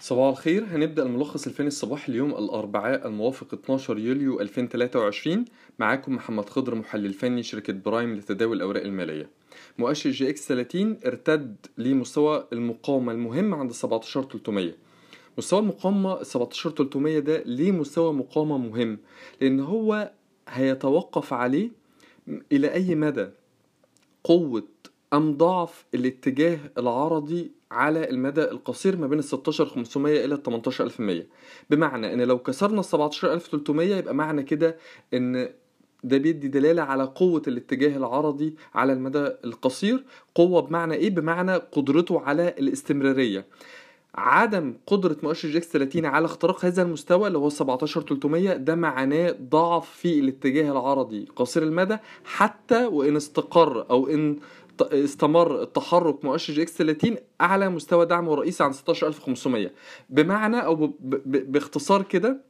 صباح الخير. هنبدأ الملخص الفني الصباحي اليوم الأربعاء الموافق 12 يوليو 2023 معاكم محمد خضر محلل فني شركة برايم لتداول الأوراق المالية. مؤشر EGX 30 ارتد لمستوى المقاومة المهم عند 17300 مستوى المقاومة 17300 ده ليه مستوى مقاومة مهم لأن هو هيتوقف عليه إلى أي مدى؟ قوة أم ضعف الاتجاه العرضي على المدى القصير ما بين ال 16500 إلى ال 18100 بمعنى إن لو كسرنا ال 17300 يبقى معنى كده إن ده بيدي دلالة على قوة الاتجاه العرضي على المدى القصير. قوة بمعنى إيه؟ بمعنى قدرته على الاستمرارية. عدم قدرة مؤشر جيكس 30 على اختراق هذا المستوى اللي هو 17300 ده معناه ضعف في الاتجاه العرضي قصير المدى حتى وإن استقر أو إن استمر التحرك مؤشر EGX 30 أعلى مستوى دعمه الرئيسي عند 16500 بمعنى أو ب... ب... باختصار كده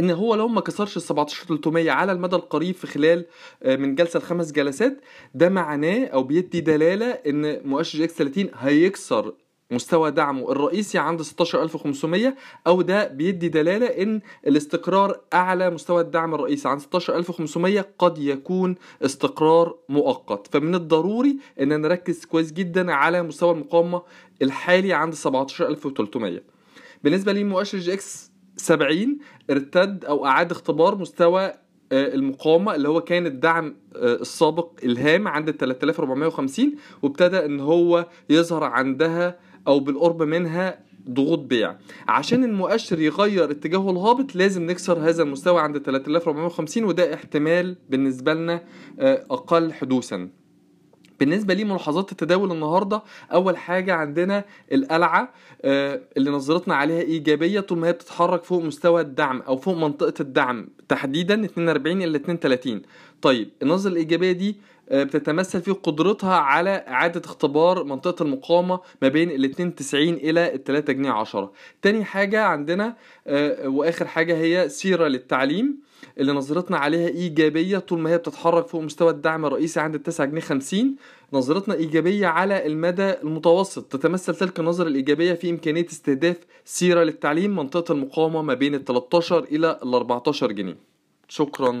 إن هو لو ما كسرش ال 17300 على المدى القريب في خلال من جلسة لخمس جلسات ده معناه أو بيدي دلالة إن مؤشر EGX 30 هيكسر مستوى دعمه. الرئيسي عند 16500 أو ده بيدي دلالة إن الاستقرار أعلى مستوى الدعم الرئيسي. عند 16500 قد يكون استقرار مؤقت. فمن الضروري إن نركز كويس جدا على مستوى المقاومة الحالي عند 17300 بالنسبة لمؤشر EGX 70 ارتد أو أعاد اختبار مستوى المقاومة اللي هو كان الدعم السابق الهام عند 3450 وابتدى إن هو يظهر عندها أو بالقرب منها ضغوط بيع. عشان المؤشر يغير اتجاهه الهابط لازم نكسر هذا المستوى عند 3450 وده احتمال بالنسبة لنا أقل حدوثا. بالنسبة لي ملاحظات التداول النهارده أول حاجة عندنا القلعة اللي نظرتنا عليها إيجابية طول ما هي بتتحرك فوق مستوى الدعم أو فوق منطقة الدعم تحديدا 42 إلى 32 طيب النظرة الإيجابية دي بتتمثل في قدرتها على إعادة اختبار منطقة المقاومة ما بين ال 92 إلى ال 3 جنيه 10 تاني حاجة عندنا وآخر حاجة هي سيرة للتعليم اللي نظرتنا عليها إيجابية طول ما هي بتتحرك فوق مستوى الدعم الرئيسي عند التسعة جنيه خمسين. نظرتنا إيجابية على المدى المتوسط. تتمثل تلك النظرة الإيجابية في إمكانية استهداف سيرة للتعليم منطقة المقاومة ما بين ال 13 إلى ال 14 جنيه. شكراً.